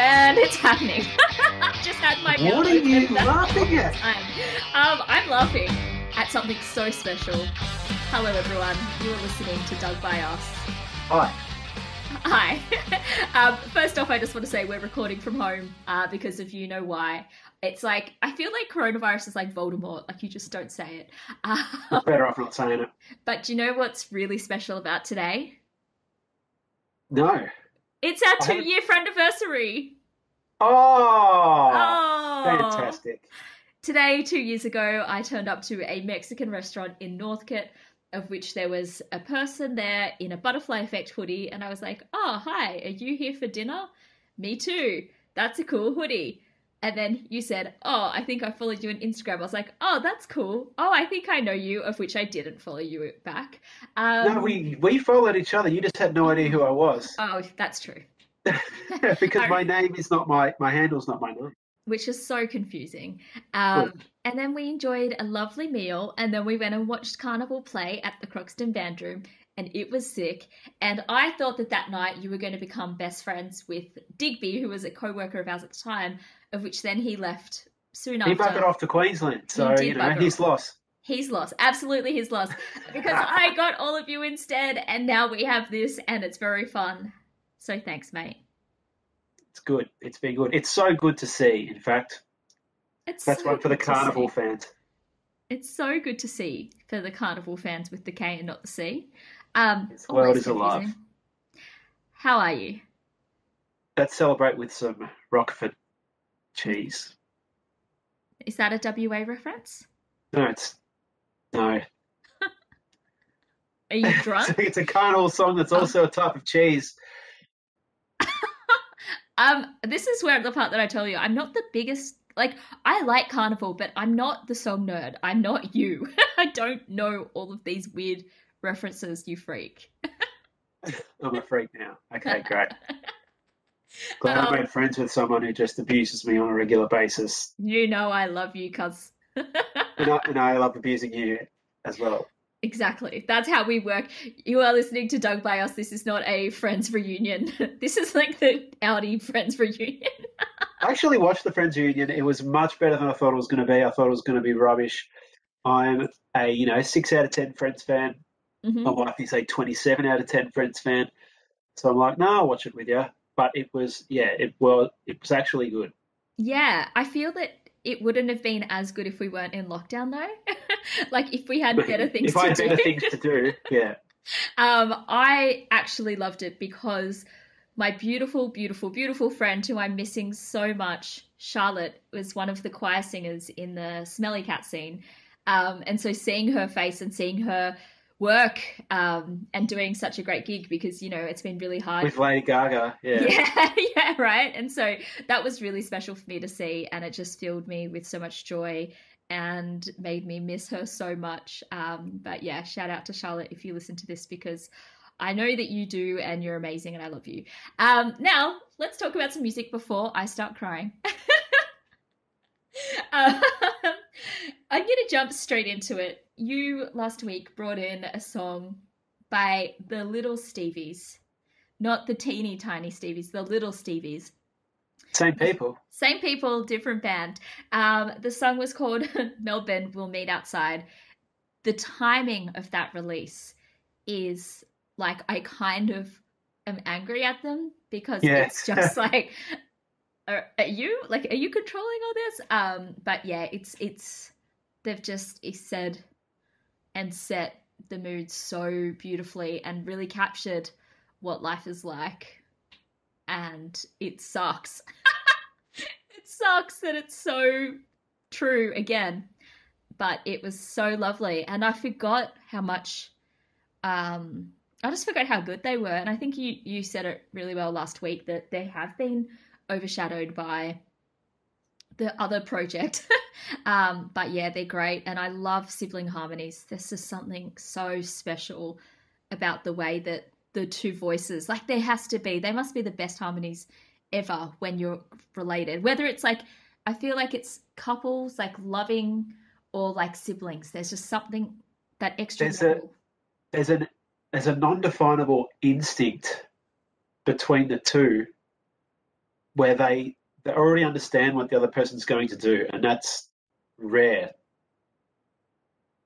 And it's happening. Just had my mouth What are you laughing at? Um, I'm laughing at something so special. Hello, everyone. You are listening to Doug by Us. Hi. Hi. um, first off, I just want to say we're recording from home uh, because of you know why. It's like I feel like coronavirus is like Voldemort. Like you just don't say it. Uh, Better off not saying it. but do you know what's really special about today? No. It's our two-year anniversary. Oh, Oh, fantastic. Today, two years ago, I turned up to a Mexican restaurant in Northcote, of which there was a person there in a butterfly effect hoodie, and I was like, "Oh, hi, are you here for dinner?" Me too. That's a cool hoodie. And then you said, "Oh, I think I followed you on Instagram." I was like, "Oh, that's cool. Oh, I think I know you," of which I didn't follow you back. Um, no, we we followed each other. You just had no idea who I was Oh, that's true. because my name is not my my handle's not my name. which is so confusing. Um, and then we enjoyed a lovely meal, and then we went and watched Karnivool play at the Croxton Band Room, and it was sick. And I thought that that night you were going to become best friends with Digby, who was a co-worker of ours at the time, of which then he left soon He after. buggered off to Queensland, so you know his loss. He's lost, absolutely his loss, because I got all of you instead, and now we have this, and it's very fun. So thanks, mate. It's good. It's been good. It's so good to see. In fact, It's that's so one for the Karnivool fans. It's so good to see for the Karnivool fans with the K and not the C. Um, This world is alive. How are you? Let's celebrate with some Roquefort cheese. Is that a WA reference? No, it's no. Are you drunk? it's a Karnivool song that's also a type of cheese. um, this is where the part that I tell you I'm not the biggest. Like I like Karnivool, but I'm not the song nerd. I'm not you. I don't know all of these weird references. You freak. I'm a freak now. Okay, great. Glad Um, I made friends with someone who just abuses me on a regular basis. You know I love you, cuz. And I, and I love abusing you as well. Exactly. That's how we work. You are listening to Doug by Us. This is not a Friends reunion. this is like the Audi Friends reunion. I actually watched the Friends reunion. It was much better than I thought it was going to be. I thought it was going to be rubbish. I'm a you know six out of ten Friends fan. Mhm. My wife is a twenty-seven out of ten Friends fan. So I'm like, no, I'll watch it with you. But it was yeah, it was it was actually good. Yeah, I feel that it wouldn't have been as good if we weren't in lockdown, though. like if we had better things if I to had do. better things to do, yeah. Um, I actually loved it because my beautiful, beautiful, beautiful friend who I'm missing so much, Charlotte, was one of the choir singers in the Smelly Cat scene. Um, and so seeing her face and seeing her work um, and doing such a great gig because, you know, it's been really hard. With Lady Gaga, yeah. Yeah, yeah, right. And so that was really special for me to see, and it just filled me with so much joy and made me miss her so much. Um, but yeah, shout out to Charlotte if you listen to this because I know that you do, and you're amazing, and I love you. Um, now let's talk about some music before I start crying. um, I'm gonna jump straight into it. You last week brought in a song by the Little Stevies not the teeny tiny Stevies, the little Stevies. Same people. Same people, different band. Um, the song was called Melbourne Will Meet Outside. The timing of that release is like I kind of am angry at them because Yeah. it's just like are, are you like are you controlling all this? Um, but yeah, it's it's they've just said and set the mood so beautifully and really captured what life is like. And it sucks. It sucks that it's so true again. But it was so lovely. And i forgot how much um i just forgot how good they were. And i think you you said it really well last week that they have been overshadowed by the other project. Um but yeah they're great and i love sibling harmonies. There's just something so special about the way that the two voices like there has to be they must be the best harmonies ever when you're related. Whether it's like i feel like it's couples like loving or like siblings. There's just something that extra There's a- There's an there's a non-definable instinct between the two where they they already understand what the other person's going to do, and that's rare.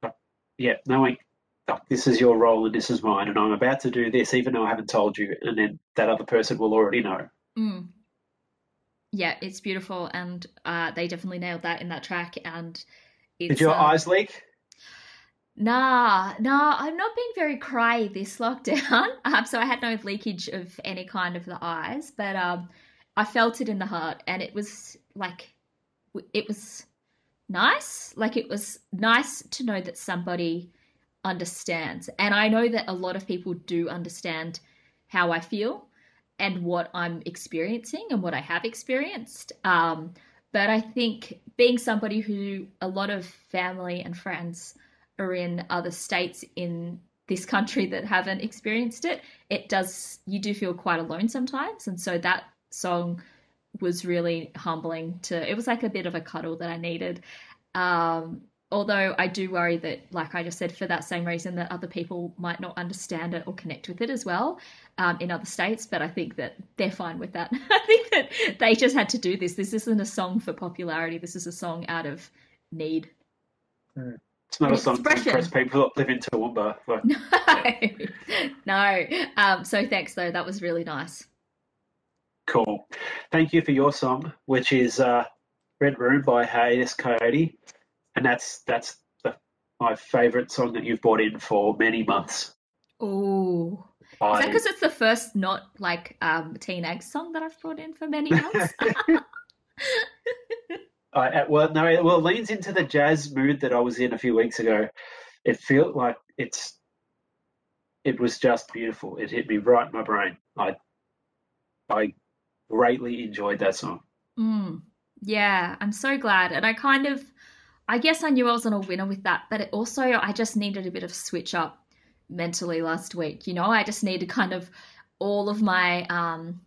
But, yeah, knowing oh, this is your role and this is mine, and I'm about to do this, even though I haven't told you, and then that other person will already know. Mm. Yeah, it's beautiful, and uh, they definitely nailed that in that track. And it's, Did your um, eyes leak? Nah, nah, I'm not being very cry this lockdown. Um, so I had no leakage of any kind of the eyes, but um, I felt it in the heart, and it was like, it was nice. Like it was nice to know that somebody understands, and I know that a lot of people do understand how I feel and what I'm experiencing and what I have experienced. Um, but I think being somebody who a lot of family and friends are in other states in this country that haven't experienced it, it does, you do feel quite alone sometimes. And so that song was really humbling to, it was like a bit of a cuddle that I needed. Um, although I do worry that, like I just said, for that same reason, that other people might not understand it or connect with it as well um, in other states. But I think that they're fine with that. I think that they just had to do this. This isn't a song for popularity. This is a song out of need. It's not a song to impress people that live in Toowoomba. Like, No, no. Um, so thanks though. That was really nice. Cool. Thank you for your song, which is uh, "Red Room" by Hiatus Kaiyote, and that's that's the, my favourite song that you've brought in for many months. Oh, is that because it's the first not like um teen angst song that I've brought in for many months? I, uh, well, no, it, well, leans into the jazz mood that I was in a few weeks ago. It felt like it's, it was just beautiful. It hit me right in my brain. I, I greatly enjoyed that song. Mm, yeah, I'm so glad. And I kind of, I guess I knew I wasn't a winner with that, but it also, I just needed a bit of switch up mentally last week. You know, I just needed kind of all of my, um,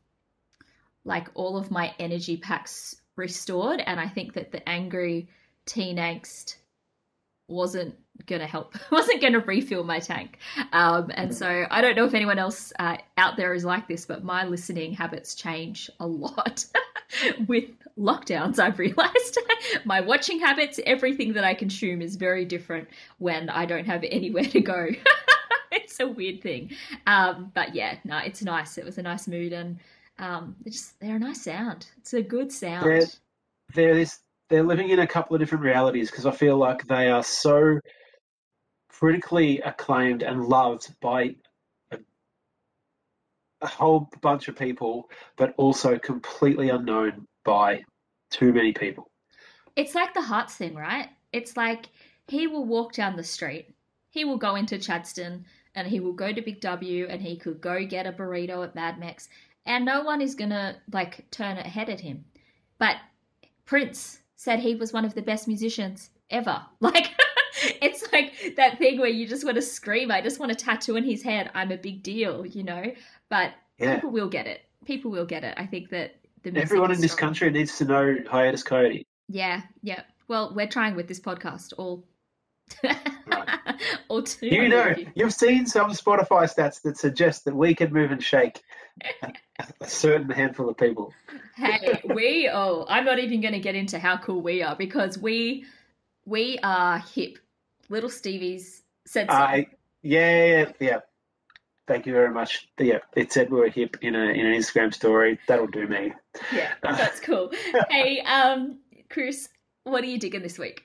like all of my energy packs restored. And I think that the angry teen angst wasn't going to help, wasn't going to refill my tank. Um, and so I don't know if anyone else uh, out there is like this, but my listening habits change a lot with lockdowns. I've realized my watching habits, everything that I consume is very different when I don't have anywhere to go. it's a weird thing. Um, but yeah, no, it's nice. It was a nice mood and um, they're just, they're a nice sound. It's a good sound. They're, they're this, they're living in a couple of different realities because I feel like they are so critically acclaimed and loved by a, a whole bunch of people, but also completely unknown by too many people. It's like the Harts thing, right? It's like he will walk down the street, he will go into Chadstone, and he will go to Big W, and he could go get a burrito at Mad Mex, and no one is gonna like turn a head at him. But Prince said he was one of the best musicians ever. Like it's like that thing where you just want to scream. I just want to tattoo in his head. I'm a big deal, you know. But Yeah. people will get it. People will get it. I think that the music Everyone in this strong. country needs to know Hiatus Kaiyote. Yeah, yeah. Well, we're trying with this podcast all. all two. You know, you've seen some Spotify stats that suggest that we can move and shake a, a certain handful of people. Hey, we oh, I'm not even going to get into how cool we are because we we are hip. Little Stevie's said so. I yeah, yeah, yeah. Thank you very much. Yeah, it said we were hip in a in an Instagram story. That'll do me. yeah, that's cool. hey, um, Chris, what are you digging this week?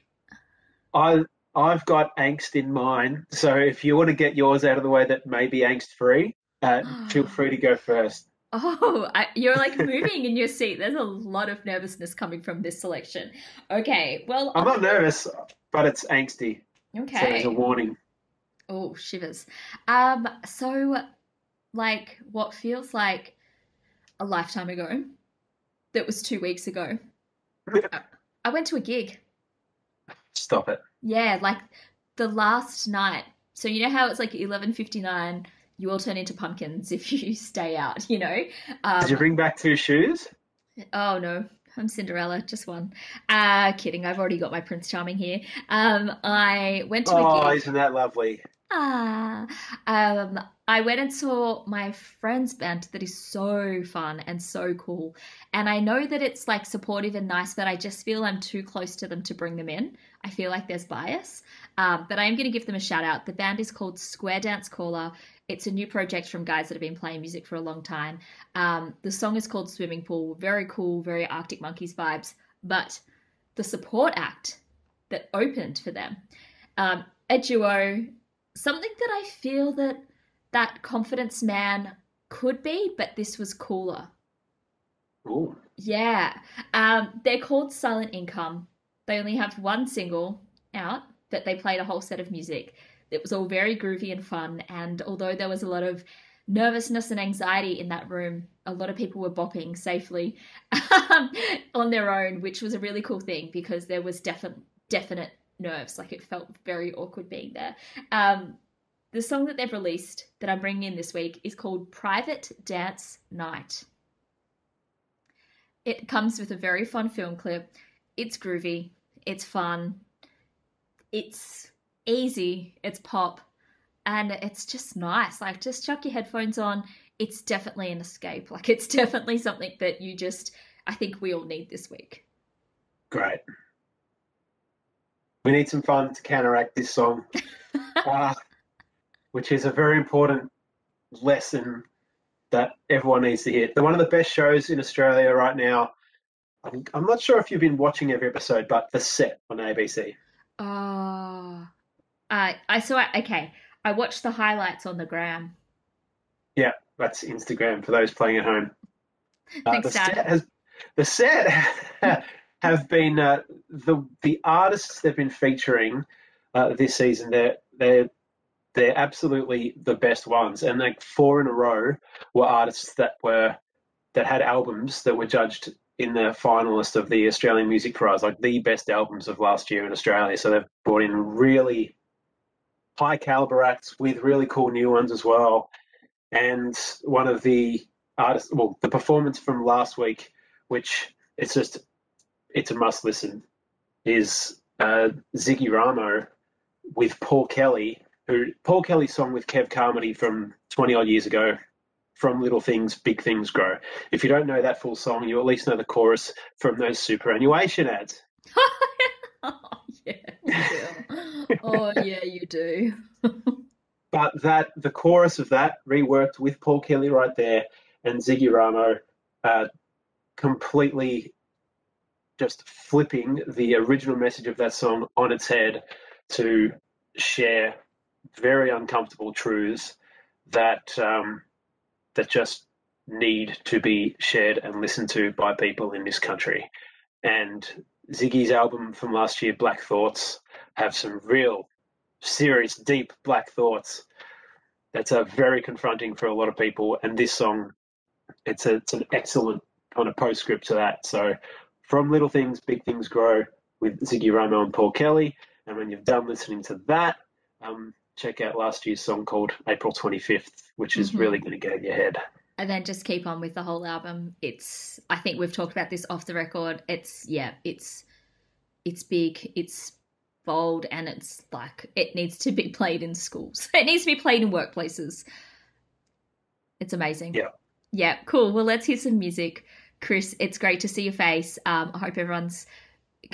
I I've got angst in mine, so if you want to get yours out of the way, that may be angst free. Uh, feel free to go first. Oh, I, you're like moving in your seat. There's a lot of nervousness coming from this selection. Okay, well, I'm not nervous, but it's angsty. Okay. So there's a warning. Oh, shivers. Um, so like what feels like a lifetime ago, that was two weeks ago. I went to a gig. Stop it. Yeah, like the last night. So you know how it's like eleven fifty nine. You all turn into pumpkins if you stay out. You know. Um, Did you bring back two shoes? Oh no, I'm Cinderella, just one. Uh kidding, I've already got my Prince Charming here. Um I went to a Oh, isn't that lovely? Ah, um, I went and saw my friend's band that is so fun and so cool. And I know that it's like supportive and nice, but I just feel I'm too close to them to bring them in. I feel like there's bias. Um, but I am going to give them a shout out. The band is called Square Dance Caller. It's a new project from guys that have been playing music for a long time. Um, the song is called Swimming Pool. Very cool, very Arctic Monkeys vibes. But the support act that opened for them, um, a duo, something that I feel that that Confidence Man could be, but this was cooler. Ooh. Yeah. Um, they're called Silent Income. They only have one single out, but they played a whole set of music. It was all very groovy and fun. And although there was a lot of nervousness and anxiety in that room, a lot of people were bopping safely on their own, which was a really cool thing because there was definite definite nerves. Like it felt very awkward being there. Um, the song that they've released that I'm bringing in this week is called Private Dance Night. It comes with a very fun film clip. It's groovy, it's fun, it's easy, it's pop, and it's just nice. Like, just chuck your headphones on. It's definitely an escape. Like, it's definitely something that you just, I think we all need this week. Great. We need some fun to counteract this song, uh, which is a very important lesson that everyone needs to hear. They're one of the best shows in Australia right now. I'm, I'm not sure if you've been watching every episode, but The Set on ABC. Oh, uh, I saw it. Okay, I watched the highlights on the gram. Yeah, that's Instagram for those playing at home. Uh, Thanks, the Dad. set has the set have been uh, the the artists they've been featuring uh, this season. They're they're they're absolutely the best ones, and like four in a row were artists that were that had albums that were judged in the finalist of the Australian Music Prize, like the best albums of last year in Australia. So they've brought in really high caliber acts with really cool new ones as well. And one of the artists, well, the performance from last week, which it's just it's a must listen, is uh, Ziggy Ramo with Paul Kelly, who Paul Kelly's song with Kev Carmody from 20 odd years ago, from Little Things, Big Things Grow. If you don't know that full song, you at least know the chorus from those superannuation ads. oh yeah, you do. oh yeah, you do. But that the chorus of that reworked with Paul Kelly right there and Ziggy Ramo, uh, completely just flipping the original message of that song on its head to share very uncomfortable truths that um, that just need to be shared and listened to by people in this country. And Ziggy's album from last year, Black Thoughts, have some real serious, deep black thoughts that's uh, very confronting for a lot of people. And this song, it's a, it's an excellent kind of postscript to that. So, from Little Things, Big Things Grow with Ziggy Ramo and Paul Kelly. And when you've done listening to that, um, check out last year's song called April 25th, which is Mhm. really going to get in your head. and then just keep on with the whole album. It's I think we've talked about this off the record. It's yeah, it's it's big, it's bold, and it's like it needs to be played in schools. It needs to be played in workplaces. It's amazing. Yeah. Yeah, cool. Well, let's hear some music. Chris, it's great to see your face. Um, I hope everyone's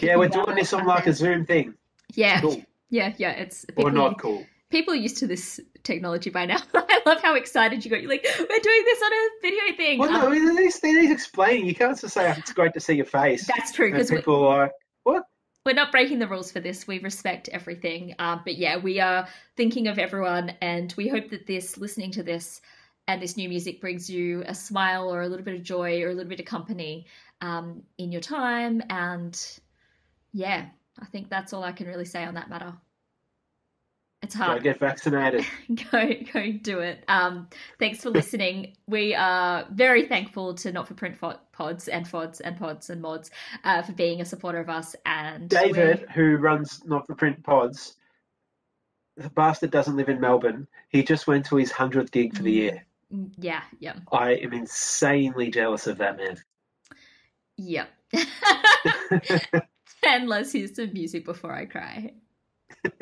Yeah, we're doing this on like a Zoom thing. yeah, Cool. yeah, yeah. It's Or not cool. People are used to this technology by now. I love how excited you got. You're like, we're doing this on a video thing. Well, Um, no, it needs, it needs explaining. You can't just say it's great to see your face. that's true because people are like, what? we're not breaking the rules for this. We respect everything. Um, but yeah, we are thinking of everyone, and we hope that this, listening to this, and this new music brings you a smile or a little bit of joy or a little bit of company um, in your time. And yeah, I think that's all I can really say on that matter. It's Go hard. get vaccinated. go go do it. Um, thanks for listening. we are very thankful to Not for Print Pods and Fods and Pods and Mods uh, for being a supporter of us. And David, who runs Not for Print Pods, the bastard doesn't live in Melbourne. He just went to his 100th gig for the year. yeah, yeah, I am insanely jealous of that man. yeah. and let's hear some music before I cry.